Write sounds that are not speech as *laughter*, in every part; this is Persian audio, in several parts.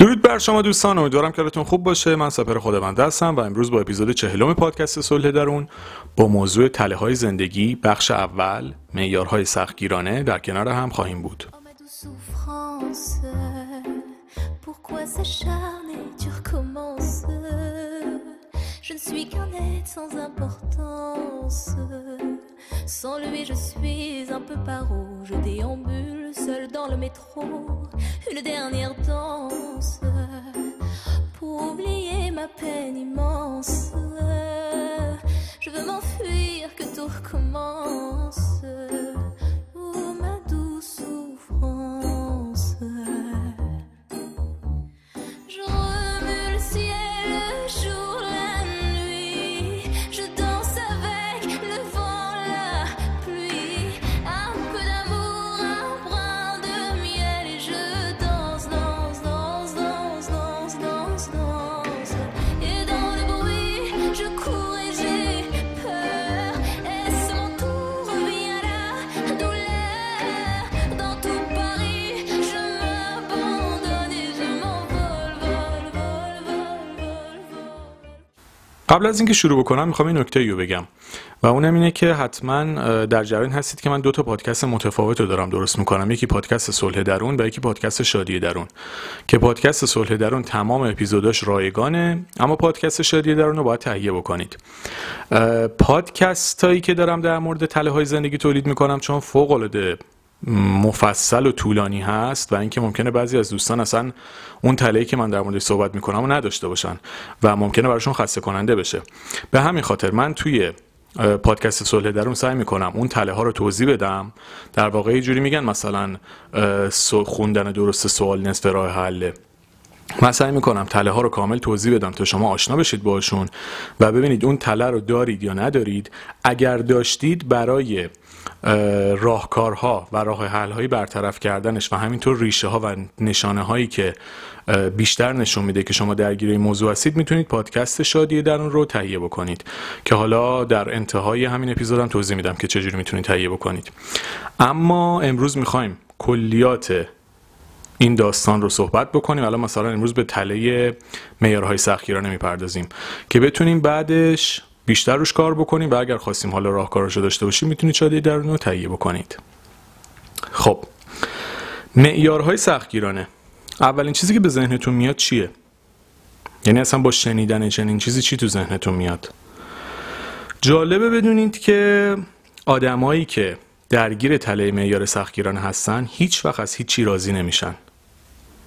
درود بر شما دوستان امیدوارم که حالتون خوب باشه من سپر خودمند هستم و امروز با اپیزود چهلم پادکست صلح درون با موضوع تله های زندگی بخش اول معیارهای سختگیرانه در کنار هم خواهیم بود Je ne suis qu'un être sans importance. Sans lui, je suis un peu paro. Je déambule seul dans le métro. Une dernière danse pour oublier ma peine immense. Je veux m'enfuir, que tout recommence. قبل از اینکه شروع بکنم می‌خوام این نکته رو بگم. و اونم اینه که حتما در جریان هستید که من دو تا پادکست متفاوت رو دارم درست می‌کنم. یکی پادکست صلح درون و یکی پادکست شادی درون. که پادکست صلح درون تمام اپیزوداش رایگانه اما پادکست شادی درون رو باید تهیه بکنید. پادکست هایی که دارم در مورد تله های زندگی تولید می‌کنم چون فوق العاده مفصل و طولانی هست و اینکه ممکنه بعضی از دوستان اصلا اون تله‌ای که من در موردش صحبت می‌کنم رو نداشته باشن و ممکنه براشون خسته کننده بشه. به همین خاطر من توی پادکست صلح درون سعی می‌کنم اون تله ها رو توضیح بدم. در واقع یه جوری میگن مثلا خوندن درست سوال نصف راه حله من سعی می‌کنم تله ها رو کامل توضیح بدم تا شما آشنا بشید باشون و ببینید اون تله رو دارید یا ندارید. اگر داشتید برای راهکارها و راه حل هایی برطرف کردنش و همینطور ریشه ها و نشانه هایی که بیشتر نشون میده که شما درگیر این موضوع هستید می‌تونید پادکست شادی درون رو تهیه بکنید. که حالا در انتهای همین اپیزودم توضیح میدم که چجوری می‌تونید تهیه بکنید. اما امروز می‌خوایم کلیات این داستان رو صحبت بکنیم. الان مثلا امروز به تله معیارهای سختگیرانه می‌پردازیم که بتونیم بعدش بیشتر روش کار بکنیم و اگر خواستیم حالا راهکارش رو داشته باشیم می‌تونید شادی درون رو تهیه بکنید. خب معیارهای سختگیرانه. اولین چیزی که به ذهنتون میاد چیه؟ یعنی اصلا با شنیدن چنین چیزی چی تو ذهنتون میاد؟ جالبه بدونید که آدمایی که درگیر تله معیار سختگیرانه هستن هیچ وقت از هیچی راضی نمیشن.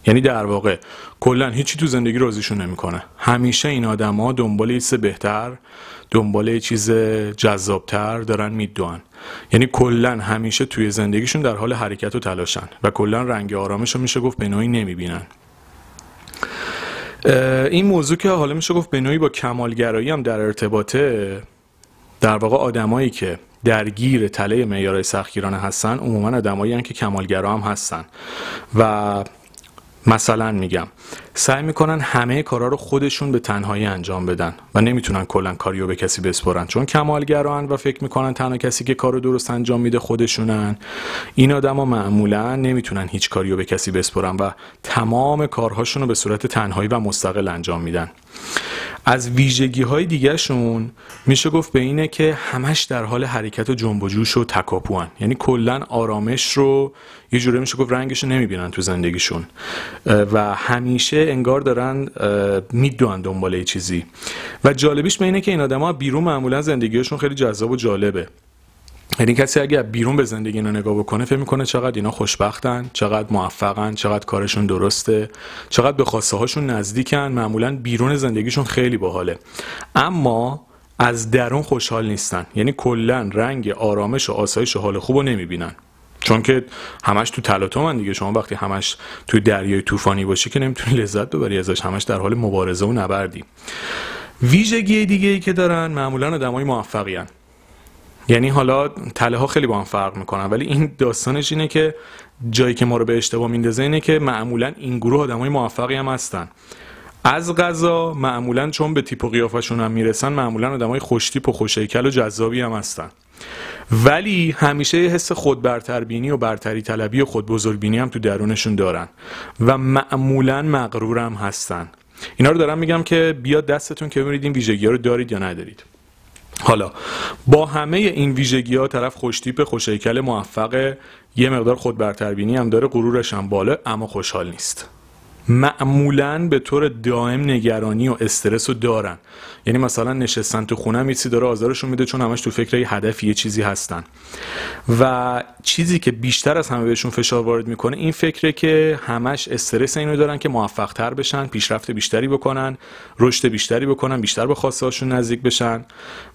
یعنی در واقع کلا هیچی تو زندگی راضیشون نمی‌کنه. همیشه این آدما دنبال یه چیز بهتر دنبال یه چیز جذابتر دارن میدوان. یعنی کلا همیشه توی زندگیشون در حال حرکت و تلاشن و کلا رنگ آرامش رو میشه گفت به نوعی نمی‌بینن. این موضوع که حالا میشه گفت به نوعی با کمالگرایی هم در ارتباطه در واقع آدمایی که درگیر تله معیارهای سختگیرانه هستن عموما آدمایی که کمالگرا هم هستن. و مثلا میگم سعی می‌کنن همه کارا رو خودشون به تنهایی انجام بدن و نمی‌تونن کلا کاریو به کسی بسپرن. چون کمالگران و فکر می‌کنن تنها کسی که کارو درست انجام میده خودشونن. این آدما معمولا نمی‌تونن هیچ کاریو به کسی بسپرن و تمام کارهاشون رو به صورت تنهایی و مستقل انجام میدن. از ویژگی های دیگهشون میشه گفت به اینه که همش در حال حرکت و جنب و جوش و تکاپوان. یعنی کلا آرامش رو یه جوری میشه گفت رنگش رو نمی‌بینن تو زندگیشون. و همیشه انگار دارن میدوان دنبال چیزی. و جالبیش به اینه که این آدما بیرون معمولا زندگیشون خیلی جذاب و جالبه. یعنی کسی اگه بیرون به زندگی اینا نگاه بکنه فکر می‌کنه چقدر اینا خوشبختن چقدر موفقن چقدر کارشون درسته چقدر به خواسته هاشون نزدیکن معمولا بیرون زندگیشون خیلی باحاله. اما از درون خوشحال نیستن. یعنی کلا رنگ آرامش و آسایش و حال خوب رو نمی‌بینن. چون که همش تو تلاطمن دیگه. شما وقتی همش توی دریای طوفانی باشی که نمی‌تونی لذت ببری ازش. همش در حال مبارزه و نبردی. ویژگی دیگه ای که دارن معمولا آدمای موفقی هن. یعنی حالا تله ها خیلی با هم فرق می‌کنن ولی این داستانش اینه که جایی که ما رو به اشتباه میندازه اینه که معمولا این گروه آدمای موفقی هم هستن. از غذا معمولا چون به تیپ و قیافشون هم می‌رسن معمولا آدمای خوشتیپ و خوشیکل و جذابی هم هستن. ولی همیشه یه حس خود برتربینی و برتری طلبی و خود بزرگبینی هم تو درونشون دارن و معمولا مغرورم هستن. اینا رو دارم میگم که بیاد دستتون که ببینید این ویژگی رو دارید یا ندارید. حالا با همه این ویژگی ها طرف خوشتیپ خوشیکل موفق یه مقدار خود برتربینی هم داره غرورش هم بالا اما خوشحال نیست. معمولا به طور دائم نگرانی و استرس رو دارن. یعنی مثلا نشستن تو خونه میسی داره آزارشون میده چون همش تو فکر یه هدف یه چیزی هستن. و چیزی که بیشتر از همه بهشون فشار وارد می‌کنه این فکره که همش استرس اینو دارن که موفق تر بشن پیشرفت بیشتری بکنن رشد بیشتری بکنن بیشتر به خواسته هاشون نزدیک بشن.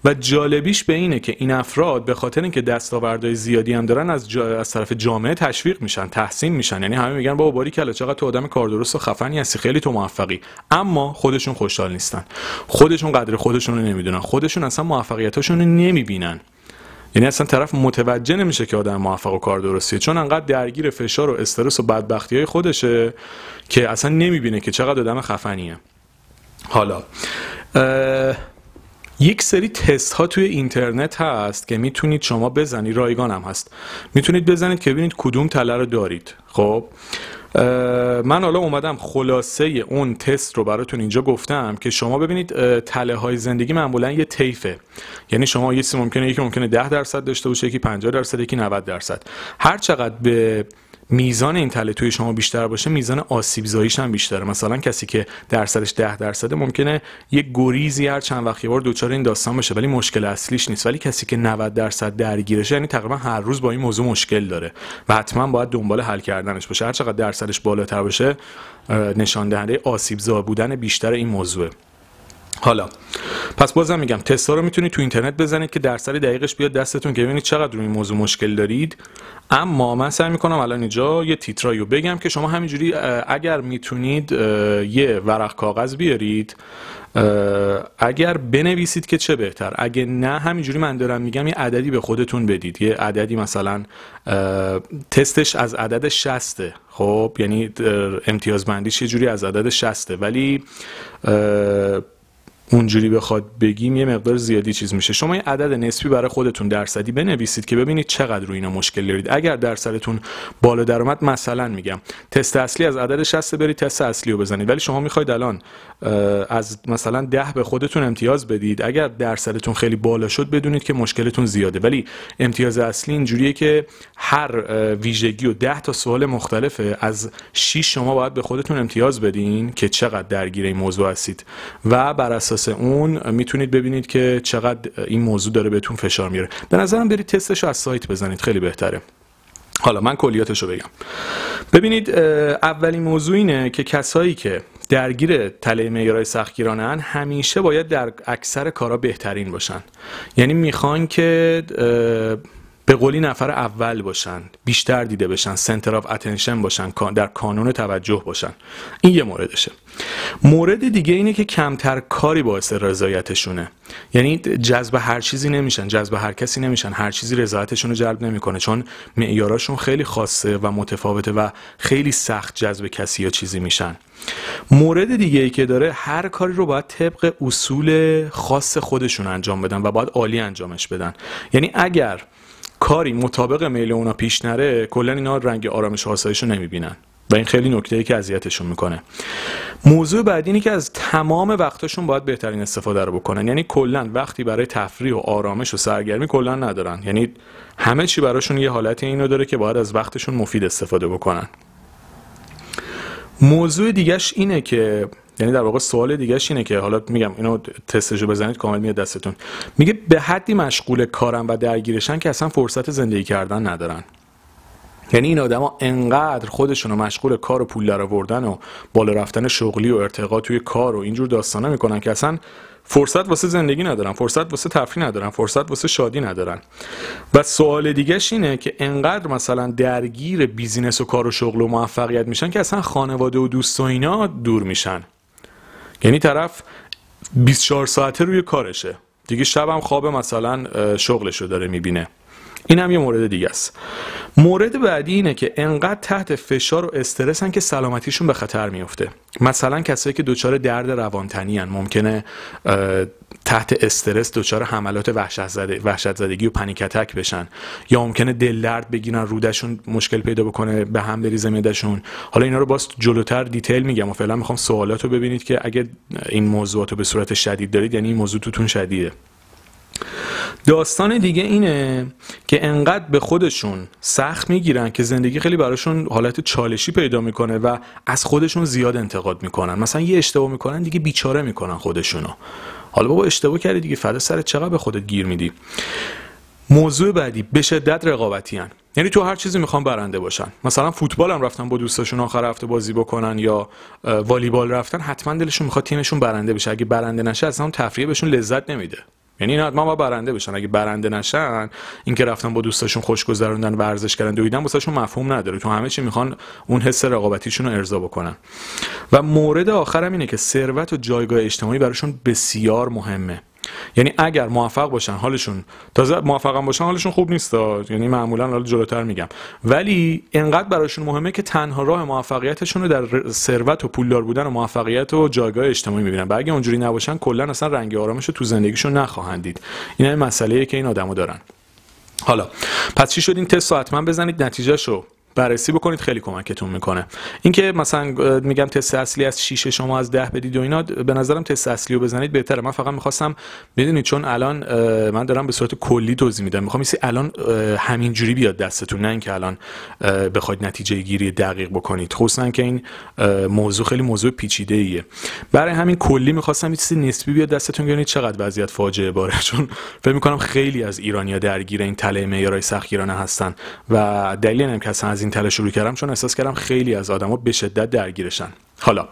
و جالبیش به اینه که این افراد به خاطر اینکه دستاوردهای زیادی هم دارن از, جا... از طرف جامعه تشویق میشن تحسین میشن. یعنی همه میگن بابا باری کلا چقدر تو آدم کار درست و خفنی هستی خیلی تو موفقی. اما خودشون خوشحال نیستن. خودشون قدر خودشون رو نمی‌دونن. خودشون اصلا موفقیتاشون رو نمی‌بینن. یعنی اصلا طرف متوجه نمیشه که آدم موفق و کار درستیه. چون انقدر درگیر فشار و استرس و بدبختی های خودشه که اصلا نمی‌بینه که چقدر آدم خفنیه. حالا یک سری تست ها توی اینترنت هست که می‌تونید شما بزنید. رایگان هم هست. می‌تونید بزنید که ببینید کدوم تله رو دارید. خب؟ من حالا اومدم خلاصه اون تست رو براتون اینجا گفتم که شما ببینید تله های زندگی معمولا یه طیفه. یعنی شما یه ممکنه یکی ممکنه 10 درصد داشته باشه یکی 50 درصد یکی 90 درصد. هر چقدر به میزان این تله توی شما بیشتر باشه میزان آسیب زاییش هم بیشتره. مثلا کسی که درصدش 10 درصده ممکنه یه گریزی هر چند وقت یه بار دوچار این داستان بشه ولی مشکل اصلیش نیست. ولی کسی که 90 درصد درگیرشه یعنی تقریبا هر روز با این موضوع مشکل داره و حتما باید دنبال حل کردنش باشه. هر چقدر درصدش بالاتر باشه نشان دهنده آسیب زا بودن بیشتر این موضوعه. حالا پس بازم میگم تستا رو می‌تونید تو اینترنت بزنید که درصد دقیقش بیاد دستتون که ببینید چقدر روی موضوع مشکل دارید. اما من سعی می‌کنم الان اینجا یه تیترایی بگم که شما همینجوری اگر می‌تونید یه ورق کاغذ بیارید اگر بنویسید که چه بهتر. اگه نه همینجوری من دارم میگم یه عددی به خودتون بدید. یه عددی مثلا تستش از عدد شسته. خب یعنی امتیازبندیش یه جوری از عدد شسته. ولی اونجوری بخواد بگیم یه مقدار زیادی چیز میشه. شما یه عدد نسبی برای خودتون درصدی بنویسید که ببینید چقدر روی اینا مشکل دارید. اگر درصدتون بالا درآمد مثلا میگم تست اصلی از عدد 60 برید تست اصلی رو بزنید. ولی شما می‌خواید الان از مثلا 10 به خودتون امتیاز بدید. اگر درصدتون خیلی بالا شد بدونید که مشکلتون زیاده. ولی امتیاز اصلی اینجوریه که هر ویژگی و 10 تا سوال مختلفه. از 6 شما باید به خودتون امتیاز بدین که چقدر درگیر این موضوع هستید. و بر اساس اون می‌تونید ببینید که چقدر این موضوع داره بهتون فشار میاره. به نظرم برید تستش رو از سایت بزنید. خیلی بهتره. حالا من کلیاتش رو بگم. ببینید اولین موضوع اینه که کسایی که درگیر تله معیارهای سختگیرانه همیشه باید در اکثر کارا بهترین باشن. یعنی می‌خوان که به قولی نفر اول باشن بیشتر دیده بشن center of attention باشن در کانون توجه باشن. این یه موردشه. مورد دیگه اینه که کمتر کاری باعث رضایتشونه. یعنی جذب هر چیزی نمیشن جذب هر کسی نمیشن. هر چیزی رضایتشون رو جلب نمی‌کنه چون معیاراشون خیلی خاصه و متفاوته و خیلی سخت جذب کسی یا چیزی میشن. مورد دیگه ای که داره هر کاری رو باید طبق اصول خاص خودشون انجام بدن و باید عالی انجامش بدن. یعنی اگر کاری مطابق میل اونا پیش نره کلا اینا رنگ آرامش و آسایش رو نمی‌بینن و این خیلی نکته ای که اذیتشون می‌کنه. موضوع بعدی اینه که از تمام وقتشون باید بهترین استفاده رو بکنن. یعنی کلا وقتی برای تفریح و آرامش و سرگرمی کلا ندارن. یعنی همه چی براشون یه حالتی اینو داره که باید از وقتشون مفید استفاده بکنن. موضوع دیگهش اینه که یعنی در واقع سوال دیگهش اینه که حالا میگم اینو تستشو بزنید کامل میاد دستتون. میگه به حدی مشغول کارم و درگیرشن که اصلا فرصت زندگی کردن ندارن. یعنی این آدما انقدر خودشون رو مشغول کار و پول درآوردن و بالا رفتن شغلی و ارتقا توی کار و اینجور داستانا می‌کنن که اصلا فرصت واسه زندگی ندارن فرصت واسه تفریح ندارن فرصت واسه شادی ندارن. و سوال دیگهش اینه که انقدر مثلا درگیر بیزینس و کار و شغل و موفقیت میشن که اصلا خانواده و دوست و اینا دور میشن. یعنی طرف 24 ساعته روی کارشه. دیگه شبم خواب مثلا شغلشو داره می‌بینه. این هم یه مورد دیگه است. مورد بعدی اینه که انقدر تحت فشار و استرسن که سلامتیشون به خطر میفته مثلا کسایی که دچار درد روانتنی هن. ممکنه تحت استرس دچار حملات وحشت, زده، وحشت زدگی و پنیک اتک بشن. یا ممکنه دل درد بگیرن رودشون مشکل پیدا بکنه به هم بریزه معدهشون حالا اینا رو باز جلوتر دیتیل میگم و فعلا می‌خوام سوالات رو ببینید که اگه این موضوعات رو به صورت شدید دارید یعنی این موضوع توتون شدیده. داستان دیگه اینه که انقدر به خودشون سخت می‌گیرن که زندگی خیلی براشون حالت چالشی پیدا می‌کنه و از خودشون زیاد انتقاد می‌کنن. مثلا یه اشتباه می‌کنن دیگه بیچاره می‌کنن خودشونو. حالا بابا اشتباه کردی دیگه فدا سرت چقدر به خودت گیر میدی؟ موضوع بعدی به شدت رقابتی هن. یعنی تو هر چیزی می‌خوان برنده باشن. مثلا فوتبال هم رفتن با دوستاشون آخر هفته بازی بکنن یا والیبال رفتن حتما دلشون می‌خواد تیمشون برنده بشه. اگه برنده نشه اصلا تفریح بهشون لذت نمیده. یعنی اینا حتما برنده بشن. اگه برنده نشن اینکه رفتن با دوستاشون خوش گذروندن ورزش کردن دویدن واسهشون مفهوم نداره. تو همه چی می‌خوان اون حس رقابتیشون رو ارضا بکنن. و مورد آخرم اینه که ثروت و جایگاه اجتماعی براشون بسیار مهمه. یعنی اگر موفق باشن حالشون تازه موفق هم باشن حالشون خوب نیست یعنی معمولا حالا جلوتر میگم. ولی انقدر براشون مهمه که تنها راه موفقیتشون رو در ثروت و پولدار بودن و موفقیت و جایگاه اجتماعی می‌بینن. و اگه اونجوری نباشن کلا اصلا رنگ آرامش رو تو زندگیشون نخواهند دید. این مسئله که این آدما دارن. حالا پس چی شد؟ این تست رو حتما بزنید نتیجهشو بررسی بکنید خیلی کمکتون می‌کنه. اینکه مثلا میگم تست اصلی از 6 شما از 10 بدید و اینا به نظرم تست اصلی رو بزنید بهتره. من فقط می‌خواستم بدونید چون الان من دارم به صورت کلی توضیح میدم. می‌خوام یه الان همین جوری بیاد دستتون نه اینکه الان بخواید نتیجه گیری دقیق بکنید. خصوصا که این موضوع خیلی موضوع پیچیده ایه برای همین کلی می‌خواستم چیزی نسبی بیاد دستتون ببینید چقدر وضعیت فاجعه باره. *laughs* چون فکر می‌کنم خیلی از ایرانیا درگیر این تله معیارای سختگیرانه هستن و دلیل که از این تله شروع کردم چون احساس کردم خیلی از آدما به شدت درگیرشن. حالا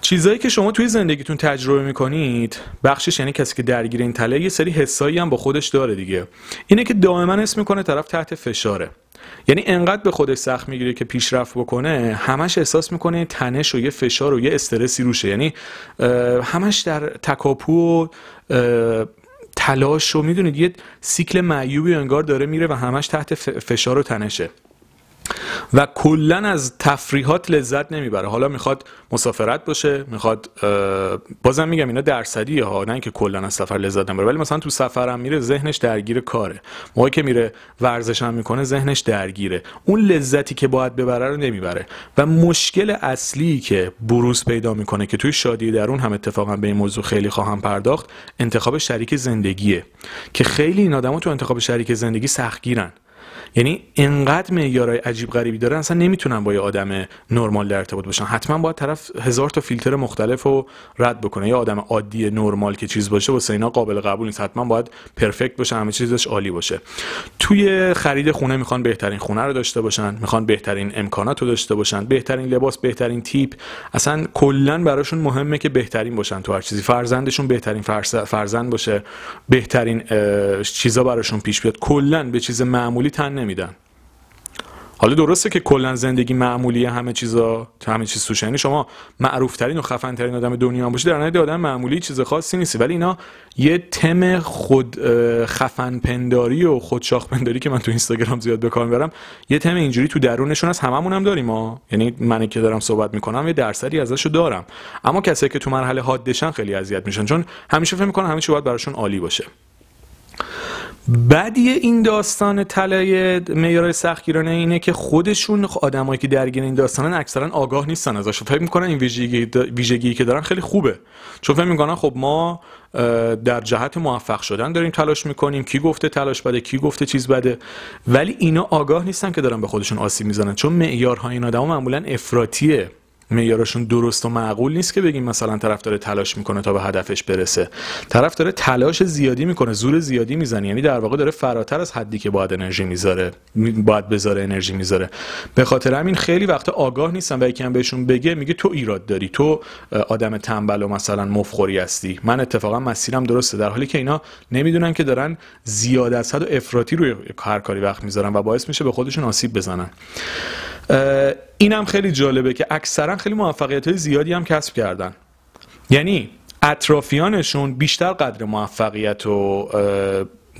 چیزایی که شما توی زندگیتون تجربه می‌کنید بخشش یعنی کسی که درگیر این تله یه سری حسایی هم با خودش داره دیگه. اینه که دائما اسم می‌کنه طرف تحت فشاره. یعنی انقدر به خودش سخت می‌گیره که پیشرفت بکنه همش احساس می‌کنه تنش و یه فشار و یه استرسی روشه. یعنی همش در تکاپو و تلاش و می‌دونید یه سیکل معیوبی انگار داره میره و همش تحت فشار و تنشه. و کلا از تفریحات لذت نمی‌بره. حالا می‌خواد مسافرت باشه می‌خواد بازم میگم اینا درصدی ها نه اینکه کلا از سفر لذت نمی‌بره ولی مثلا تو سفرم میره ذهنش درگیر کاره. موقعی که میره ورزش هم می‌کنه ذهنش درگیره. اون لذتی که باید ببره رو نمی‌بره. و مشکل اصلی که بروز پیدا می‌کنه که توی شادی درون هم اتفاقا به این موضوع خیلی خواهم پرداخت انتخاب شریک زندگیه. که خیلی این آدما تو انتخاب شریک زندگی سختگیرن. یعنی انقدر معیارهای عجیب غریبی دارن اصلا نمی‌تونن با یه آدم نرمال در ارتباط باشن. حتما باید طرف هزار تا فیلتر مختلف رو رد بکنه. یه آدم عادی نرمال که چیز باشه واسه اینا قابل قبول نیست. حتما باید پرفکت باشه همه چیزش عالی باشه. توی خرید خونه می‌خوان بهترین خونه رو داشته باشن می‌خوان بهترین امکانات رو داشته باشن بهترین لباس بهترین تیپ. اصلا کلا براشون مهمه که بهترین باشن تو هر چیزی. فرزندشون بهترین فرزند باشه بهترین چیزا براشون پیش بیاد. کلا به چیز معمولی تن نمیدن. حالا درسته که کلا زندگی معمولی همه چیزا همه چیز توشه یعنی شما معروف ترین و خفن ترین آدم دنیا هم باشی در نهایت آدم معمولی چیز خاصی نیستی. ولی اینا یه تم خود خفن پنداری و خودشاخ پنداری که من تو اینستاگرام زیاد به کار می‌برم یه تم اینجوری تو درونشون از هممون هم داریم ما. یعنی من که دارم صحبت می‌کنم یه درصدی ازشو دارم. اما کسایی که تو مرحله حادشن خیلی اذیت میشن. چون همیشه فکر می‌کنن همه چی باید براشون عالی باشه. بعدی این داستان طلای معیار سختگیرانه اینه که خودشون آدمایی که درگیر این داستانن اکثرا آگاه نیستن ازش. فکر می‌کنن این ویژگی ویژگی که دارن خیلی خوبه. چون فکر می‌کنن خب ما در جهت موفق شدن داریم تلاش می‌کنیم. کی گفته تلاش بده کی گفته چیز بده. ولی اینا آگاه نیستن که دارن به خودشون آسیب می‌زنن. چون معیارهای این آدما معمولا افراطیه. معیارشون درست و معقول نیست که بگیم مثلا طرف داره تلاش می‌کنه تا به هدفش برسه. طرف داره تلاش زیادی می‌کنه زور زیادی می‌زنه. یعنی در واقع داره فراتر از حدی که باید انرژی می‌ذاره باید بذاره انرژی می‌ذاره. به خاطر همین خیلی وقتا آگاه نیستن و یکی بهشون بگه میگه تو ایراد داری. تو آدم تنبل و مثلا مفخوری هستی. من اتفاقا مسیرم درسته. در حالی که اینا نمی‌دونن که دارن زیاد از حد و افراطی روی هر کاری وقت می‌ذارن و باعث میشه به خودشون آسیب بزنن. اینم خیلی جالبه که اکثرا خیلی موفقیت های زیادی هم کسب کردن. یعنی اطرافیانشون بیشتر قدر موفقیت و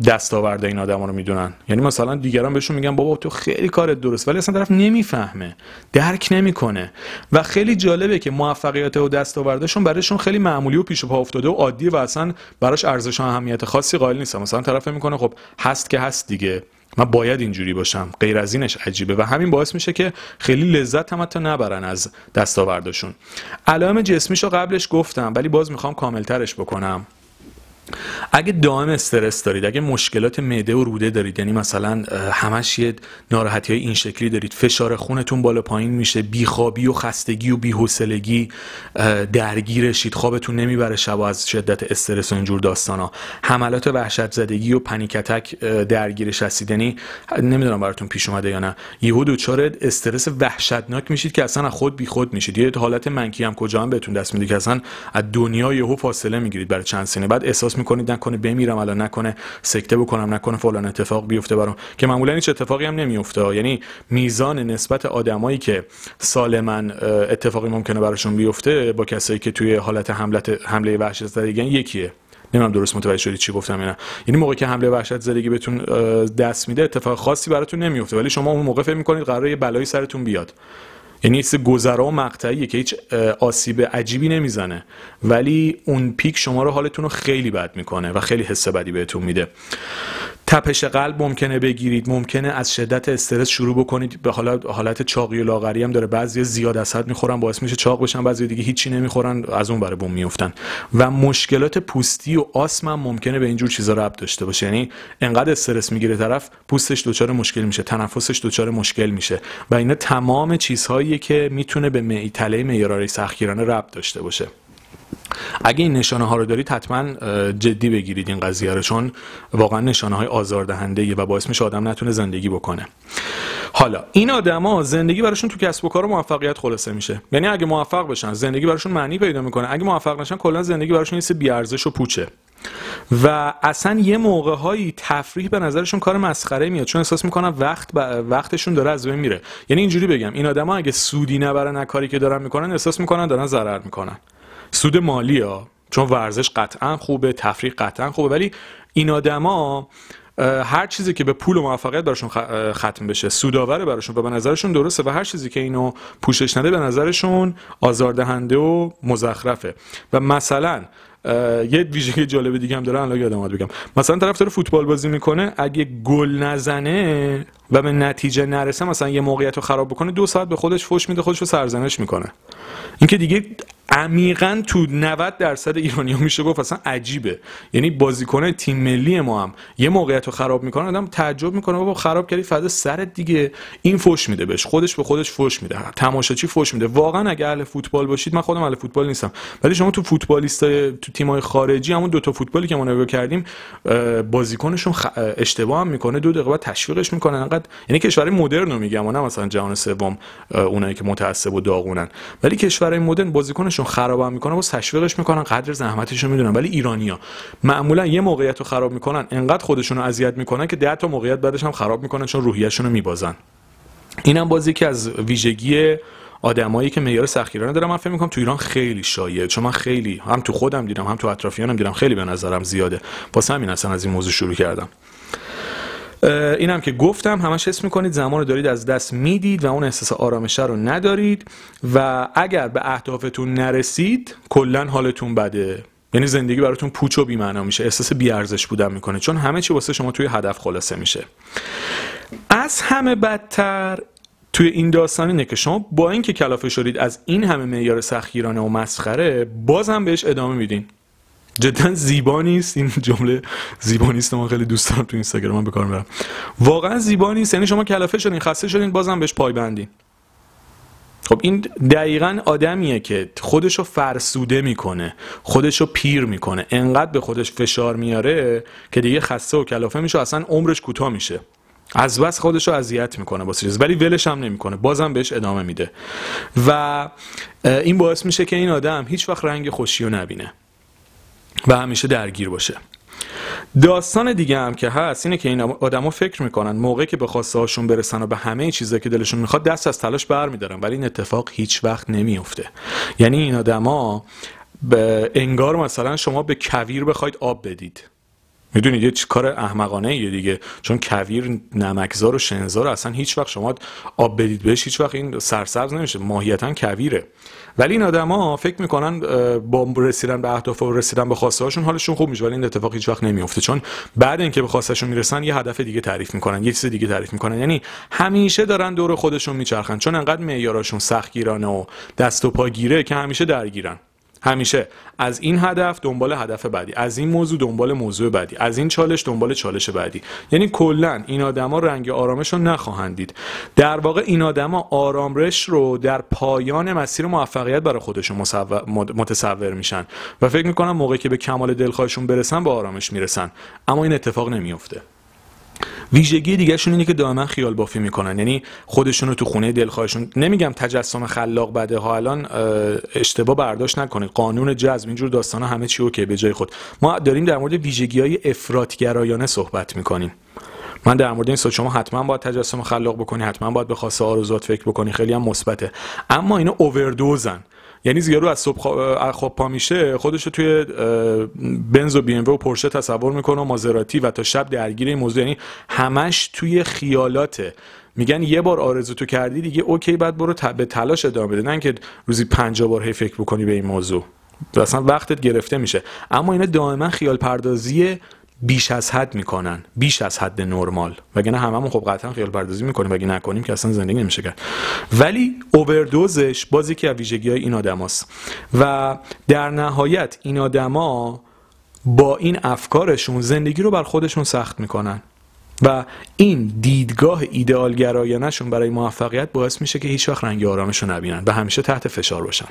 دستاورد این آدما رو می‌دونن. یعنی مثلا دیگران بهشون میگن بابا تو خیلی کارت درست. ولی اصلا طرف نمی‌فهمه درک نمی‌کنه. و خیلی جالبه که موفقیت و دستاوردشون برایشون خیلی معمولی و پیش پا افتاده و عادیه و اصلا براش ارزش و اهمیت خاصی قائل نیستن. مثلا طرف می‌کنه خب هست که هست دیگه. من باید اینجوری باشم. غیر از اینش عجیبه. و همین باعث میشه که خیلی لذت هم حتی نبرن از دستاوردشون. علائم جسمیشو قبلش گفتم ولی باز می‌خوام کاملترش بکنم. اگه دائم استرس دارید اگه مشکلات معده و روده دارید یعنی مثلا همش یه ناراحتی های این شکلی دارید فشار خونتون بالا پایین میشه بیخوابی و خستگی و بیحوصلگی درگیرشید خوابتون نمی‌بره شب از شدت استرس و اینجور داستانا. حملات وحشت زدگی و پنیکتک درگیرش هستید. یعنی نمی‌دونم براتون پیش اومده یا نه. یهو دچار استرس وحشتناک میشید که اصلا خود بیخود میشید. یه حالت منکی هم کجا هم بهتون دست میده که اصلا از دنیا یهو فاصله می‌گیرید برای چند سنه بعد احساس می‌کنید نکنه بمیرم الان نکنه سکته بکنم نکنه فلان اتفاق بیفته برام. که معمولا هیچ اتفاقی هم نمیفته یعنی میزان نسبت آدمایی که سالما اتفاقی ممکنه براشون بیفته با کسایی که توی حالت حملت حمله وحشت زدگی یکیه. نمی‌دونم درست متوجه شدید چی گفتم نه. یعنی موقعی که حمله وحشت زدگی بهتون دست میده اتفاق خاصی براتون نمیفته ولی شما اون موقع فکر می‌کنید قراره یه بلایی سرتون بیاد. یعنی یه گذرا و مقطعیه که هیچ آسیب عجیبی نمی‌زنه. ولی اون پیک شما رو حالتون رو خیلی بد می‌کنه و خیلی حس بدی بهتون میده. تپش قلب ممکنه بگیرید ممکنه از شدت استرس شروع بکنید. به حالت حالت چاقی و لاغری هم داره. بعضی زیاد از حد می‌خورن باعث میشه چاق بشن بعضی دیگه هیچی نمی‌خورن از اون برای بوم میفتن و مشکلات پوستی و آسم هم ممکنه به اینجور چیزا ربط داشته باشه. یعنی انقدر استرس می‌گیره طرف پوستش دچار مشکل میشه تنفسش دچار مشکل میشه. و اینا تمام چیزهایی که می‌تونه به معتله معیارهای سختگیرانه ربط داشته باشه. اگه این نشانه ها رو دارید حتما جدی بگیرید این قضیه رو چون واقعا نشانه های آزاردهنده و باعث میشه آدم نتونه زندگی بکنه. حالا این آدما زندگی براشون تو کسب و کار موفقیت خلاصه میشه. یعنی اگه موفق بشن زندگی براشون معنی پیدا می‌کنه. اگه موفق نشن کلا زندگی براشون یه بی ارزش و پوچه. و اصلا یه موقع هایی تفریح به نظرشون کار مسخره میاد چون احساس می‌کنن وقت وقتشون داره از بین میره. یعنی اینجوری بگم این آدما اگه سودی نبرن کاری که دارن می‌کنن احساس می‌کنن دارن ضرر می‌کنن. سود مالی ها چون ورزش قطعا خوبه تفریح قطعا خوبه ولی این آدما هر چیزی که به پول و موفقیت براشون ختم بشه سودآور براشون و به نظرشون درسته و هر چیزی که اینو پوشش نده به نظرشون آزاردهنده و مزخرفه. و مثلا یه ویژگی جالب دیگه هم داره الان یادم بگم. مثلا طرف داره فوتبال بازی می‌کنه اگه گل نزنه و به نتیجه نرسه مثلا یه موقعیت رو خراب بکنه دو ساعت به خودش فوش میده خودش رو سرزنش می‌کنه. اینکه دیگه عمیقا تو 90 درصد ایرانی ها میشه گفت اصلا عجیبه یعنی بازیکن تیم ملی ما هم یه موقعیت رو خراب می‌کنه آدم تعجب می‌کنه بابا خراب کردی فدا سرت دیگه این فوش میده بهش خودش به خودش فوش میده تماشاچی فوش میده واقعا اگه اهل فوتبال باشید من خودم اهل فوتبال نیستم ولی شما تو فوتبالیستای تو تیمای خارجی همون دو تا فوتبالی که ما نگاه کردیم بازیکنشون. اشتباه هم می‌کنه دو دقیقه بعد تشویقش می‌کنه انقدر یعنی کشور مدرن رو میگم نه مثلا جهان سوم اونایی که متعصب و داغونن ولی کشورهای مدرن بازیکنشون خراب می‌کنن و تشویقش می‌کنن قدر زحمتش رو می‌دونن. ولی ایرانیا معمولا یه موقعیت رو خراب می‌کنن انقدر خودشون رو اذیت می‌کنن که 10 تا موقعیت بعدش هم خراب می‌کنن چون روحیه‌شون رو میبازن. اینم بازی که از ویژگی آدمایی که معیار سختگیرانه دارم من فکر می‌کنم تو ایران خیلی شایعه چون من خیلی هم تو خودم دیدم هم تو اطرافیانم دیدم. خیلی به نظرم زیاده. واسه همین اصلا از این موضوع شروع کردم. اینم که گفتم همش حس می‌کنید زمان رو دارید از دست می‌دید و اون احساس آرامش رو ندارید و اگر به اهدافتون نرسید کلا حالتون بده. یعنی زندگی براتون پوچ و بی‌معنا میشه. احساس بیارزش بودن می‌کنه. چون همه چی واسه شما توی هدف خلاصه میشه. از همه بدتر توی این داستان اینه که شما با اینکه کلافه شدید از این همه معیار سختگیرانه و مسخره باز هم بهش ادامه میدین. جدا زیبا نیست. این جمله زیبا نیست من خیلی دوست دارم تو اینستاگرام به کار می‌برم واقعا زیبا نیست. یعنی شما کلافه شدین خسته شدین بازم بهش پایبندین خب این دقیقا آدمیه که خودشو فرسوده می‌کنه خودشو پیر می‌کنه. انقدر به خودش فشار میاره که دیگه خسته و کلافه میشه اصلا عمرش کوتاه میشه. از بس خودش رو اذیت می‌کنه با چیز ولی ولش هم نمی‌کنه. بازم بهش ادامه میده. و این باعث میشه که این آدم هیچ وقت رنگ خوشی رو نبینه. و همیشه درگیر باشه. داستان دیگه هم که هست اینه که این آدما فکر می‌کنن موقعی که به خواسته هاشون برسن و به همه چیزایی که دلشون می‌خواد دست از تلاش برمیدارن ولی این اتفاق هیچ وقت نمیفته یعنی این آدما به انگار مثلا شما به کویر بخواید آب بدید. می‌دونید یه چی کار احمقانه یه دیگه. چون کویر نمکزار و شنزار اصلا هیچ وقت شما آب بدید بهش هیچ وقت این سرسبز نمیشه. ماهیتا کویره. ولی این آدما فکر می‌کنن با رسیدن به اهداف و رسیدن به خواسته هاشون حالشون خوب میشه ولی این اتفاق هیچ وقت نمیفته چون بعد اینکه به خواستهشون می‌رسن یه هدف دیگه تعریف می‌کنن یه چیز دیگه تعریف می‌کنن. یعنی همیشه دارن دور خودشون میچرخن. چون انقدر معیاراشون سختگیرانه و دست و پا گیره که همیشه درگیرن. همیشه. از این هدف دنبال هدف بعدی از این موضوع دنبال موضوع بعدی از این چالش دنبال چالش بعدی. یعنی کلا این آدما رنگ آرامش رو نخواهند دید. در واقع این آدما آرامش رو در پایان مسیر موفقیت برای خودشون متصور میشن. و فکر می‌کنن موقعی که به کمال دلخواهشون برسن به آرامش می‌رسن. اما این اتفاق نمیفته ویژگی دیگهشون اینه که دائما خیال بافی می‌کنن. یعنی خودشون رو تو خونه دلخواهشون نمیگم تجسم خلاق بده ها الان اه، اشتباه برداشت نکنید. قانون جذب اینجور داستانا همه چی اوکی به جای خود. ما داریم در مورد ویژگی های افراطگرایانه صحبت می‌کنیم. من در مورد این صحبت شما حتما باید تجسم خلاق بکنی حتما باید به خاصه آرزوات فکر بکنی خیلی هم مثبته. اما اینا اووردوزن. یعنی زیارو از صبح خواب پا میشه خودش رو توی بنز و بی ام و پورشه تصور می‌کنه و مازراتی و تا شب درگیر این موضوع. یعنی همش توی خیالاته. میگن یه بار آرزو تو کردی دیگه اوکی بعد برو به تلاش ادامه بده. نه اینکه روزی 50 بار هی فکر بکنی به این موضوع. اصلا وقتت گرفته میشه. اما اینا دائما خیال پردازی بیش از حد می‌کنن. بیش از حد نرمال. وگرنه هممون خب قطعا خیال پردازی می‌کنیم وگه نکنیم که اصلا زندگی نمیشه کرد. ولی اووردوزش باز یکی از ویژگی های این آدماست و در نهایت این آدما با این افکارشون زندگی رو بر خودشون سخت می‌کنن. و این دیدگاه ایدئال گرایانشون برای موفقیت باعث میشه که هیچ وقت رنگ آرامش رو نبینن و همیشه تحت فشار باشن.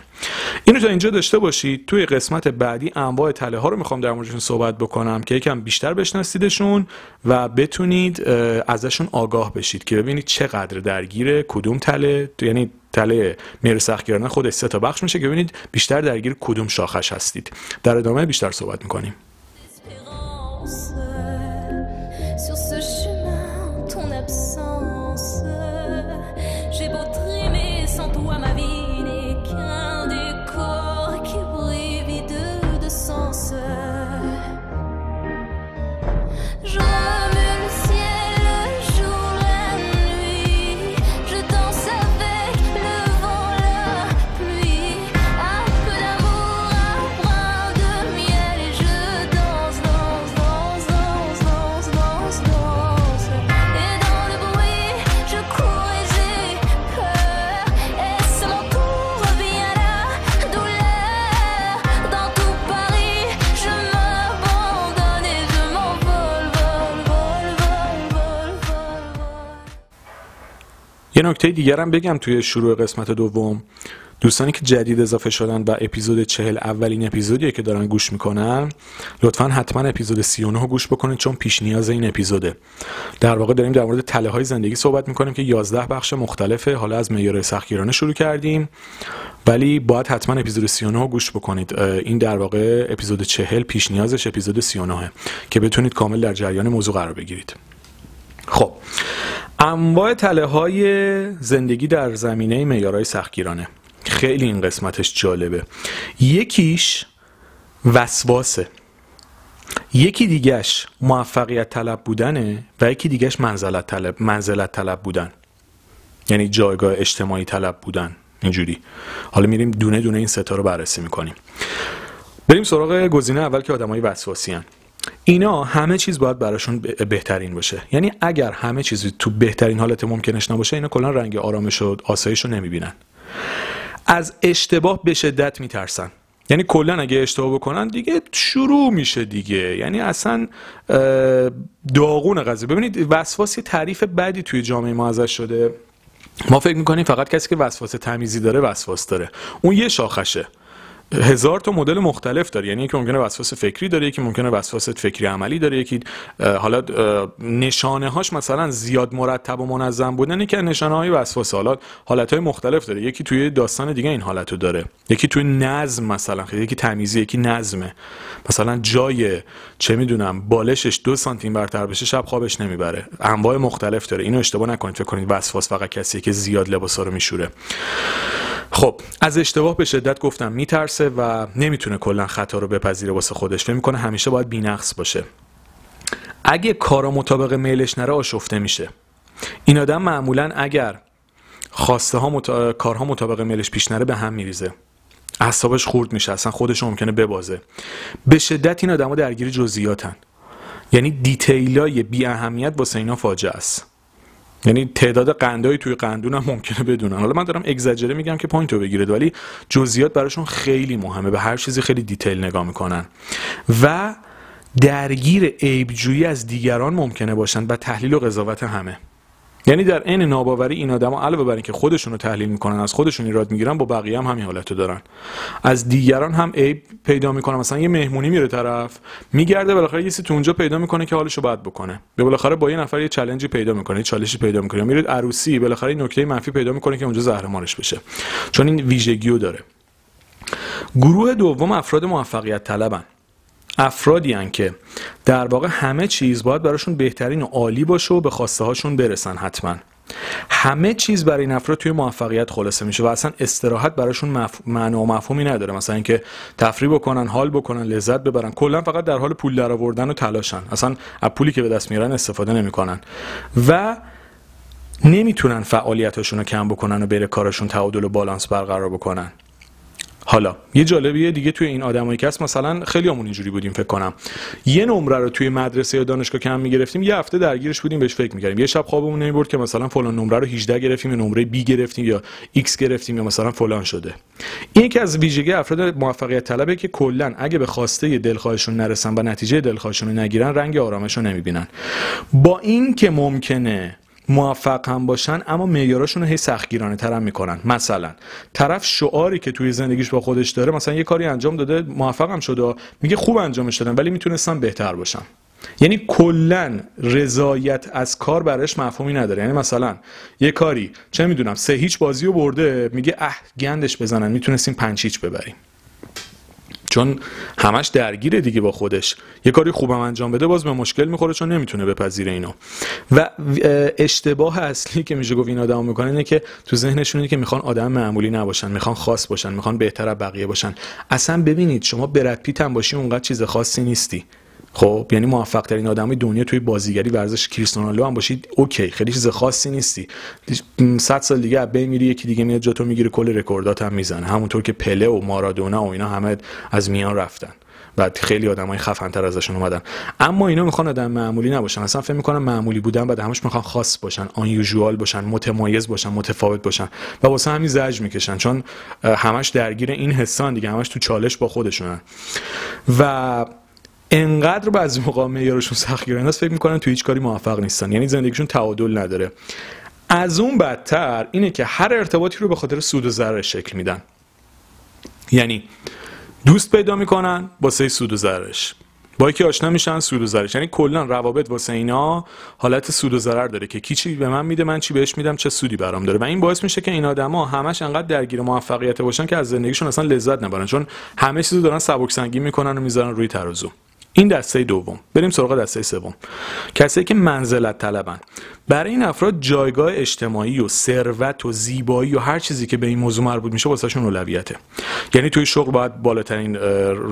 اینو تا اینجا داشته باشید. توی قسمت بعدی انواع تله ها رو می‌خوام در موردشون صحبت بکنم که یکم بیشتر بشناسیدشون و بتونید ازشون آگاه بشید که ببینید چقدر درگیر کدوم تله یعنی تله میر سختگیرانه خودش سه تا بخش میشه که ببینید بیشتر درگیر کدوم شاخش هستید. در ادامه بیشتر صحبت می‌کنیم. نکته دیگرم بگم توی شروع قسمت دوم. دوستانی که جدید اضافه شدن و اپیزود چهل اولین اپیزودیه که دارن گوش می‌کنن لطفا حتما اپیزود 39 رو گوش بکنید چون پیش نیاز این اپیزوده. در واقع داریم در مورد تله های زندگی صحبت می‌کنیم که 11 بخش مختلفه. حالا از معیار سختگیرانه شروع کردیم. ولی باید حتما اپیزود 39 رو گوش بکنید. این در واقع اپیزود 40 پیش نیازش اپیزود 39 که بتونید کامل در جریان موضوع قرار بگیرید. خب انواع تله های زندگی در زمینه معیارهای سختگیرانه. خیلی این قسمتش جالبه. یکیش وسواسه. یکی دیگهش موفقیت طلب بودنه و یکی دیگهش منزلت طلب منزلت طلب بودن. یعنی جایگاه اجتماعی طلب بودن. اینجوری. حالا میریم دونه دونه این ستا رو بررسی می‌کنیم. بریم سراغ گزینه اول که آدمای وسواسی هن. اینا همه چیز باید براشون بهترین باشه. یعنی اگر همه چیز تو بهترین حالت ممکنش نباشه اینا کلا رنگ آرامش و آسایش رو نمی‌بینن. از اشتباه به شدت میترسن. یعنی کلا اگه اشتباه بکنن دیگه شروع میشه دیگه. یعنی اصلا داغون قضیه. ببینید وسواس یه تعریف بدی توی جامعه ما ازش شده. ما فکر می‌کنیم فقط کسی که وسواس تمیزی داره وسواس داره. اون یه شاخشه. هزار تا مدل مختلف داره. یعنی یکی ممکنه وسواس فکری داره یکی ممکنه وسواس فکری عملی داره. یکی حالا نشانه هاش مثلا زیاد مرتب و منظم بودن که نشانه های وسواس حالا حالت های مختلف داره. یکی توی داستان دیگه این حالت رو داره. یکی توی نظم مثلا یکی تمیزی یکی نظمه. مثلا جای چه می‌دونم بالشش دو سانتیم برتر بشه شب خوابش نمی‌بره. انواع مختلف داره. اینو اشتباه نکنید. فکر کنید وسواس فقط کسیه که زیاد لباسا رو میشوره. خب از اشتباه به شدت گفتم میترسه و نمی‌تونه کلا خطا رو بپذیره واسه خودش. فکر می‌کنه همیشه باید بینقص باشه. اگه کارا مطابق میلش نره آشفته میشه. این آدم معمولا اگر خواسته ها مط... کارها مطابق میلش پیش نره به هم میریزه. اعصابش خورد میشه اصلا خودش ممکنه ببازه. به شدت این آدما درگیر جزئیاتن. یعنی دیتیلای بی اهمیت واسه اینا فاجعه است. یعنی تعداد قندایی توی قندون هم ممکنه بدونن. حالا من دارم اگزاجره میگم که point و بگیرید ولی جزئیات براشون خیلی مهمه. به هر چیزی خیلی detail نگاه می‌کنن. و درگیر عیبجویی از دیگران ممکنه باشن و تحلیل و قضاوت همه. یعنی در عین ناباوری این آدما علاوه بر اینکه خودشون رو تحلیل می‌کنن از خودشون ایراد می‌گیرن با بقیه هم همین حالت رو دارن. از دیگران هم عیب پیدا می‌کنن. مثلا یه مهمونی میره طرف میگرده بالاخره یه چیزی تو اونجا پیدا می‌کنه که حالش رو بد بکنه. به بالاخره با یه نفر یه challenge ی پیدا می‌کنه یه چالشی پیدا می‌کنه. میره عروسی بالاخره نکته منفی پیدا می‌کنه که اونجا زهرمارش بشه. چون این ویژگیو داره. گروه دوم افراد موفقیت طلبن. افرادی هن که در واقع همه چیز باید براشون بهترین و عالی باشه و به خواسته هاشون برسن حتما. همه چیز برای این افراد توی موفقیت خلاصه میشه و اصلا استراحت براشون مف... معنا و مفهومی نداره. مثلا اینکه تفریح بکنن حال بکنن لذت ببرن. کلا فقط در حال پول درآوردن و تلاشن. اصلا از پولی که به دست میارن استفاده نمی‌کنن. و نمی‌تونن فعالیتاشون رو کم بکنن و بره کارشون تعادل و بالانس برقرار بکنن. حالا یه جالبیه دیگه توی این آدمایی که هست مثلا خیلی همون اینجوری بودیم فکر کنم. یه نمره رو توی مدرسه یا دانشگاه کم می‌گرفتیم یه هفته درگیرش بودیم بهش فکر می‌کردیم. یه شب خوابمون نمی‌برد که مثلا فلان نمره رو 18 گرفتیم یا نمره B گرفتیم یا X گرفتیم یا مثلا فلان شده. این یکی از ویژگی افراد موفقیت طلبه که کلا اگه به خواسته دلخواهشون نرسن و نتیجه دلخواهشون رو نگیرن رنگ آرامش رو نمی‌بینن. با این که ممکنه موفق هم باشن اما معیاراشون رو هی سختگیرانه تر هم می‌کنن. مثلا طرف شعاری که توی زندگیش با خودش داره مثلا یه کاری انجام داده موفقم شده میگه خوب انجامش دادم ولی می‌تونستم بهتر باشم. یعنی کلا رضایت از کار برش مفهومی نداره. یعنی مثلا یه کاری چه می‌دونم سه هیچ بازی رو برده میگه اه گندش بزنن می‌تونستیم پنج هیچ ببریم. چون همش درگیره دیگه با خودش. یه کاری خوبم انجام بده باز به مشکل می‌خوره چون نمی‌تونه بپذیره اینو. و اشتباه اصلی که میشه گفت این آدم می‌کنه اینه که تو ذهنشون اینه که می‌خوان آدم معمولی نباشن می‌خوان خاص باشن می‌خوان بهتر از بقیه باشن. اصلا ببینید شما برد پیت هم باشی اونقدر چیز خاصی نیستی. خب یعنی موفق ترین آدمای دنیا توی بازیگری ورزش کریستیانو رونالدو هم باشید OK خیلی چیز خاصی نیستی. 100 سال دیگه بین میری یکی دیگه میاد جاتو می‌گیره کل رکوردات هم می‌زنه. همونطور که پله و مارادونا و اینا همه از میان رفتن. و خیلی آدمای خفن‌تر ازشون اومدن. اما اینا می‌خوان آدم معمولی نباشن. اصلا فکر می‌کنن معمولی بودن بعد همش می‌خوان خاص باشن آن یوزوال باشن متمایز باشن متفاوت باشن. و واسه همین زج می‌کشن چون همش درگیر این حسان دیگه همش تو چالش با خودشونن. و انقدر بعضی موقع معیارشون سختگیرانه است فکر می‌کنن تو هیچ کاری موفق نیستن. یعنی زندگیشون تعادل نداره. از اون بدتر اینه که هر ارتباطی رو به خاطر سود و ضرر شکل میدن. یعنی دوست پیدا می‌کنن واسه سود و ضررش. با یکی آشنا میشن سود و ضررش. یعنی کلا روابط واسه اینا حالت سود و ضرر داره که کی چی به من میده من چی بهش میدم چه سودی برام داره. و این باعث میشه که این آدما همش انقدر درگیر موفقیت باشن که از زندگیشون اصلا لذت نبرن. چون همه چیزو دارن سبک سنگین می‌کنن و می‌ذارن روی ترازو. این دسته دوم. بریم سراغ دسته سوم. کسایی که منزلت طلبن. برای این افراد جایگاه اجتماعی و ثروت و زیبایی و هر چیزی که به این موضوع مربوط میشه واسهشون اولویته. یعنی توی شغل باید بالاترین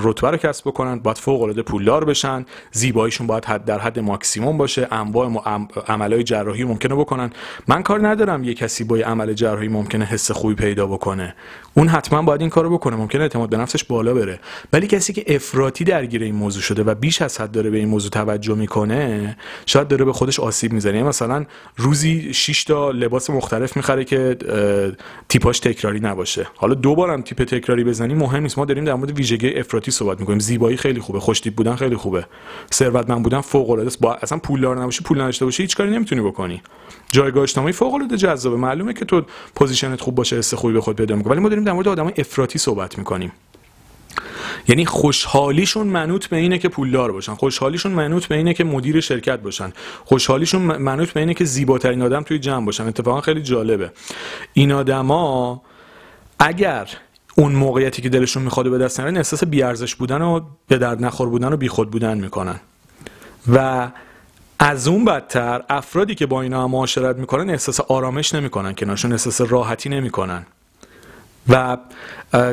رتبه رو کسب بکنن باید فوق العاده پولدار بشن زیباییشون باید حد در حد ماکسیموم باشه انواع عملهای جراحی ممکنه بکنن. من کار ندارم یه کسی با عمل جراحی ممکنه حس خوبی پیدا بکنه. اون حتما باید این کارو بکنه ممکنه اعتماد به نفسش بالا بره. ولی کسی که افراطی درگیر این موضوع شده و بیش از حد داره به این موضوع توجه می‌کنه شاید داره به خودش آسیب می‌زنه. یعنی روزی 6 تا لباس مختلف می‌خره که تیپاش تکراری نباشه. حالا دو بارم تیپ تکراری بزنی مهم نیست. ما داریم در مورد ویژگی افراطی صحبت می‌کنیم. زیبایی خیلی خوبه خوش تیپ بودن خیلی خوبه. ثروتمند بودن فوق العاده است. بابا اصلا پولدار نباشی پول نداشته باشی هیچ کاری نمی‌تونی بکنی. جایگاه اجتماعی فوق العاده جذابه. معلومه که تو position ت خوب باشه حس خوبی به خود پیدا می‌کنی. ولی ما داریم در مورد آدمای افراطی صحبت می‌کنیم. یعنی خوشحالیشون منوط به اینه که پولدار باشن. خوشحالیشون منوط به اینه که مدیر شرکت باشن. خوشحالیشون منوط به اینه که زیباترین آدم توی جمع باشن. اتفاقا خیلی جالبه. این آدما اگر اون موقعیتی که دلشون می‌خواد به دست نیارن احساس بیارزش بودن و به درد نخور بودن و بیخود بودن می‌کنن. و از اون بدتر افرادی که با اینا معاشرت می‌کنن احساس آرامش نمی‌کنن کنارشون. احساس راحتی نمی‌کنن. و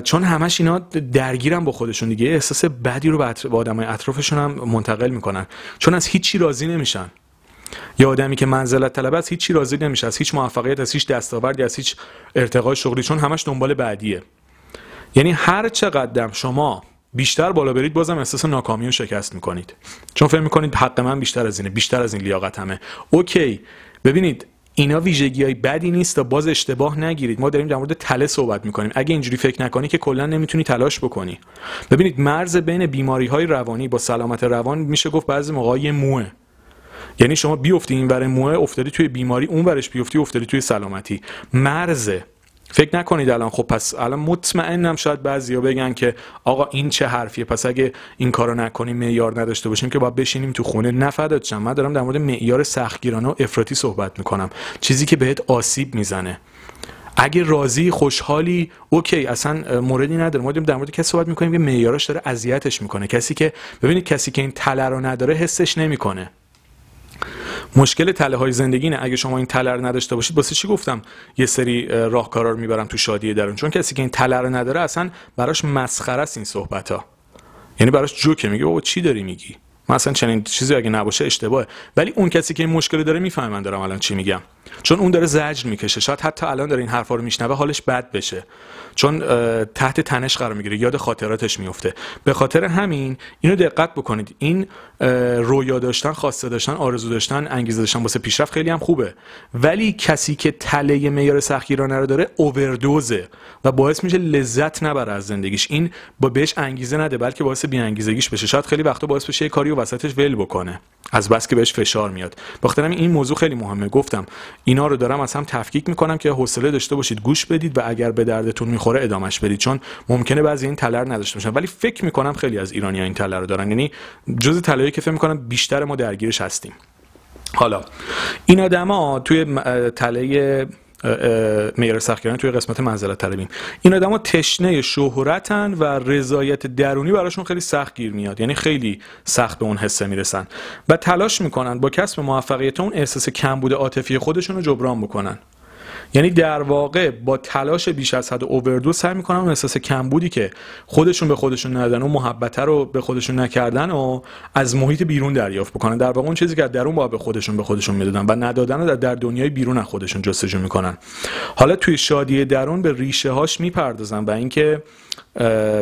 چون همش اینا درگیرن با خودشون دیگه احساس بدی رو به آدمای اطرافشون هم منتقل می‌کنن. چون از هیچی راضی نمیشن. یه آدمی که منزلت طلب است هیچی راضی نمیشه. از هیچ موفقیت از هیچ دستاوردی از هیچ ارتقای شغلی چون همش دنبال بعدیه یعنی هر چقدر شما بیشتر بالا برید بازم احساس ناکامی و شکست می‌کنید. چون فکر می‌کنید حق من بیشتر از اینه بیشتر از این لیاقتمه اوکی. ببینید اینا ویژگی های بدی نیست تا باز اشتباه نگیرید. ما داریم در مورد تله صحبت می‌کنیم. اگه اینجوری فکر نکنی که کلا نمی‌تونی تلاش بکنی. ببینید مرز بین بیماری های روانی با سلامت روان میشه گفت بعضی موقع موه. یعنی شما بیفتی این ور موه افتادی توی بیماری اون ورش بیفتی افتادی توی سلامتی. مرزه فکر نکنید الان. خب پس الان مطمئنم شاید بعضیا بگن که آقا این چه حرفیه. پس اگه این کارو نکنیم معیار نداشته باشیم که باید بشینیم تو خونه. نفدات شم. من دارم در مورد معیار سختگیرانه و افراطی صحبت می‌کنم. چیزی که بهت آسیب می‌زنه. اگه راضی خوشحالی اوکی. اصلا موردی نداره. ما در مورد کسی صحبت می‌کنیم که معیارش داره اذیتش می‌کنه. کسی که ببینید کسی که این تله رو نداره حسش نمی‌کنه. مشکل تله های زندگی نه اگه شما این تله رو نداشته باشید واسه چی گفتم یه سری اه، راهکارا رو می‌برم تو شادی درون؟ چون کسی که این تله رو نداره اصلا براش مسخره است این صحبت ها یعنی براش جوکه. میگه بابا چی داری میگی؟ من اصلا چنین چیزی اگه نباشه اشتباهه. ولی اون کسی که این مشکل داره می‌فهمه من دارم الان چی میگم. چون اون داره زجر می‌کشه. شاید حتی الان داره این حرفا رو میشنوه حالش بد بشه. چون تحت تنش قرار می‌گیره. یاد خاطراتش میفته به خاطر همین اینو دقت بکنید. این رویا داشتن خواسته داشتن آرزو داشتن انگیزه داشتن واسه پیشرفت خیلی هم خوبه. ولی کسی که تله معیار سختگیرانه رو داره اووردوزه و باعث میشه لذت نبره از زندگیش. این با بهش انگیزه نده بلکه باعث بیانگیزگیش بشه. شاید خیلی وقتا باعث بشه یه کاری و وسطش ول بکنه. از بس که بهش فشار میاد. بخاطر این موضوع خیلی مهمه. گفتم اینا رو دارم از هم تفکیک می‌کنم که حوصله داشته باشید گوش بدید و اگر به دردتون می‌خوره ادامش بدید. چون ممکنه بعضی این تلر نداشته باشن. ولی فکر می‌کنم خیلی از ایرانی این تلر رو دارن. یعنی جز تلایی که فکر می‌کنم بیشتر ما درگیرش هستیم. حالا این آدما توی تله معیار سختگیرانه توی قسمت منزلت طلبیم. این آدما تشنه شهرتن و رضایت درونی براشون خیلی سخت گیر میاد. یعنی خیلی سخت به اون حسه می‌رسن. و تلاش می‌کنن با کسب موفقیت اون احساس کمبود عاطفی خودشون رو جبران بکنن. یعنی در واقع با تلاش بیش از حد اووردو سعی می‌کنن اون احساس کمبودی که خودشون به خودشون ندادن و محبت رو به خودشون نکردن و از محیط بیرون دریافت بکنن. در واقع اون چیزی که درون با به خودشون به خودشون می‌دادن و ندادن رو در- دنیای بیرون از خودشون جستجو می‌کنن. حالا توی شادی درون به ریشه هاش می‌پردازن و اینکه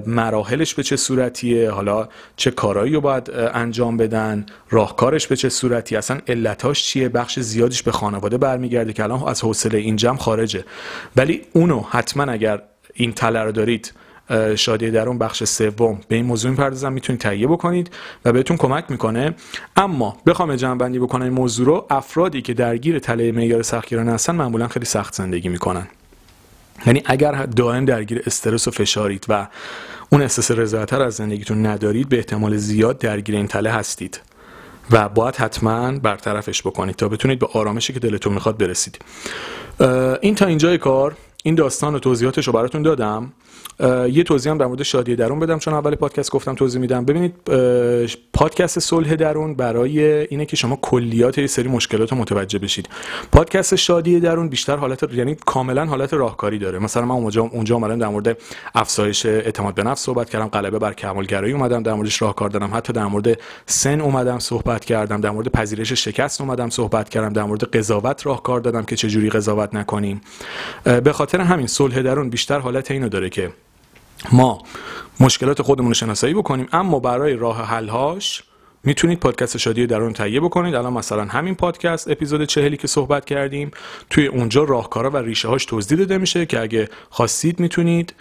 مراحلش به چه صورتیه؟ حالا چه کارایی رو باید انجام بدن؟ راهکارش به چه صورتی؟ اصلا علتاش چیه؟ بخش زیادیش به خانواده برمیگرده که الان از حوصله این جمع خارجه. ولی اونو حتما اگر این تله رو دارید شادی درون بخش سوم به این موضوع می‌پردازم می‌تونید تهیه بکنید و بهتون کمک می‌کنه. اما بخوام جمع بندی بکنم این موضوع رو افرادی که درگیر تله معیار سختگیرانه هستن معمولا خیلی سخت زندگی می‌کنن. یعنی اگر دائم درگیر استرس و فشارید و اون احساس رضایت رو از زندگیتون ندارید به احتمال زیاد درگیر این تله هستید و باید حتما برطرفش بکنید تا بتونید به آرامشی که دلتون می‌خواد برسید. این تا اینجای کار این داستان و توضیحاتش رو براتون دادم. یه توضیح هم در مورد شادی درون بدم چون اول پادکست گفتم توضیح میدم. ببینید پادکست صلح درون برای اینه که شما کلیات یه سری مشکلات رو متوجه بشید. پادکست شادی درون بیشتر حالت یعنی کاملا حالت راهکاری داره. مثلا من اونجا اونجا اومدم در مورد افزایش اعتماد به نفس صحبت کردم غلبه بر کمالگرایی اومدم در موردش راهکار دادم حتی در مورد سن اومدم صحبت کردم در مورد پذیرش شکست اومدم صحبت کردم در مورد قضاوت راهکار دادم که چجوری قضاوت نکنیم. به خاطر همین صلح درون بیشتر حالت اینو داره که ما مشکلات خودمون رو شناسایی بکنیم اما برای راه حلهاش می‌تونید پادکست شادی درون تهیه بکنید. الان مثلا همین پادکست اپیزود چهلی که صحبت کردیم توی اونجا راهکارا و ریشه هاش توضیح داده میشه که اگه خواستید می‌تونید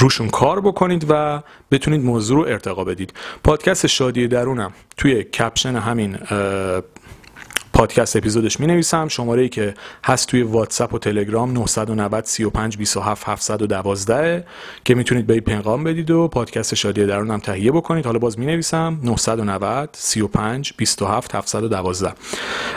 روشون کار بکنید و بتونید موضوع رو ارتقا بدید. پادکست شادی درونم توی کپشن همین پادکست اپیزودش می نویسم شماره ای که هست توی واتساپ و تلگرام 990 35 27 712 که می‌تونید به پیغام بدید و پادکست شادی درون هم تهیه بکنید. حالا باز می نویسم 990 35 27 712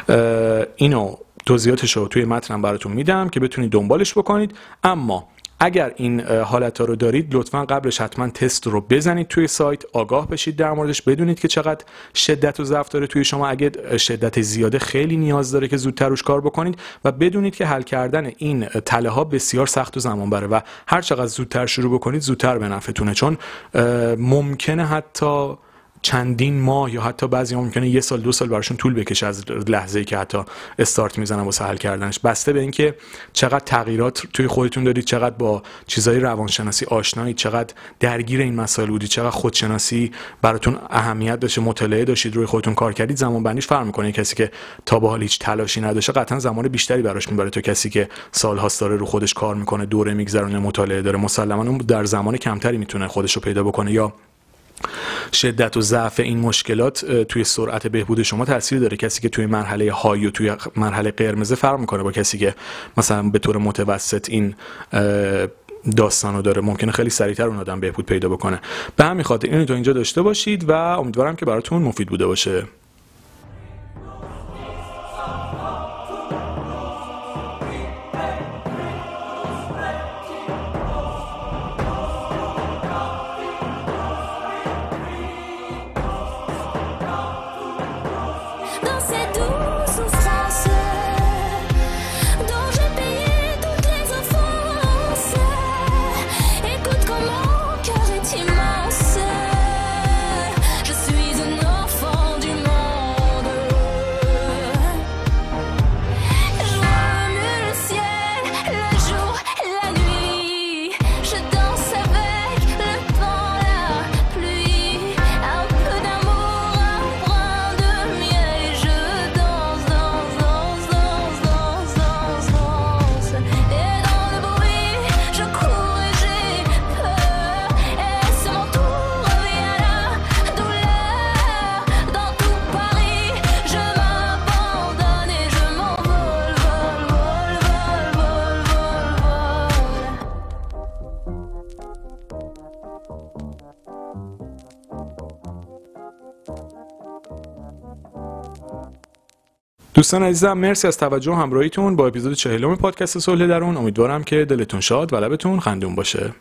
اه، اینو توضیحاتش رو توی متنم براتون میدم که بتونید دنبالش بکنید. اما اگر این حالت ها رو دارید لطفا قبلش حتما تست رو بزنید توی سایت. آگاه بشید در موردش. بدونید که چقدر شدت و ضعف داره توی شما. اگه شدت زیاده خیلی نیاز داره که زودتر روش کار بکنید و بدونید که حل کردن این تله ها بسیار سخت و زمان بره و هر چقدر زودتر شروع بکنید زودتر به نفعتونه. چون ممکنه حتی چندین ماه یا حتی بعضی ها ممکنه یه سال دو سال براشون طول بکشه از لحظه ای که حتی استارت می‌زنن واسه حل کردنش. بسته به اینکه چقدر تغییرات توی خودتون دارید چقدر با چیزای روانشناسی آشنایید چقدر درگیر این مسائل بودید چقدر خودشناسی براتون اهمیت داشته مطالعه داشتید روی خودتون کار کردید زمان بندیش فرق می‌کنه. کسی که تا به حال هیچ تلاشی نداشته قطعا زمان بیشتری براش می‌بره. تو کسی که سالهاست داره رو خودش کار می‌کنه دوره میگذرونه مطالعه داره مسلما در زمان کمتری می‌تونه خودش رو پیدا بکنه یا شدت و ضعف این مشکلات توی سرعت بهبود شما تاثیر داره. کسی که توی مرحله های و توی مرحله قرمز فرق می‌کنه با کسی که مثلا به طور متوسط این داستان رو داره ممکنه خیلی سریعتر اون آدم بهبود پیدا بکنه. به همین خاطر اینو تا اینجا داشته باشید و امیدوارم که براتون مفید بوده باشه. دوستان عزیزم مرسی از توجه و همراهیتون با اپیزود چهلم پادکست صلح درون. امیدوارم که دلتون شاد و لبتون خندون باشه.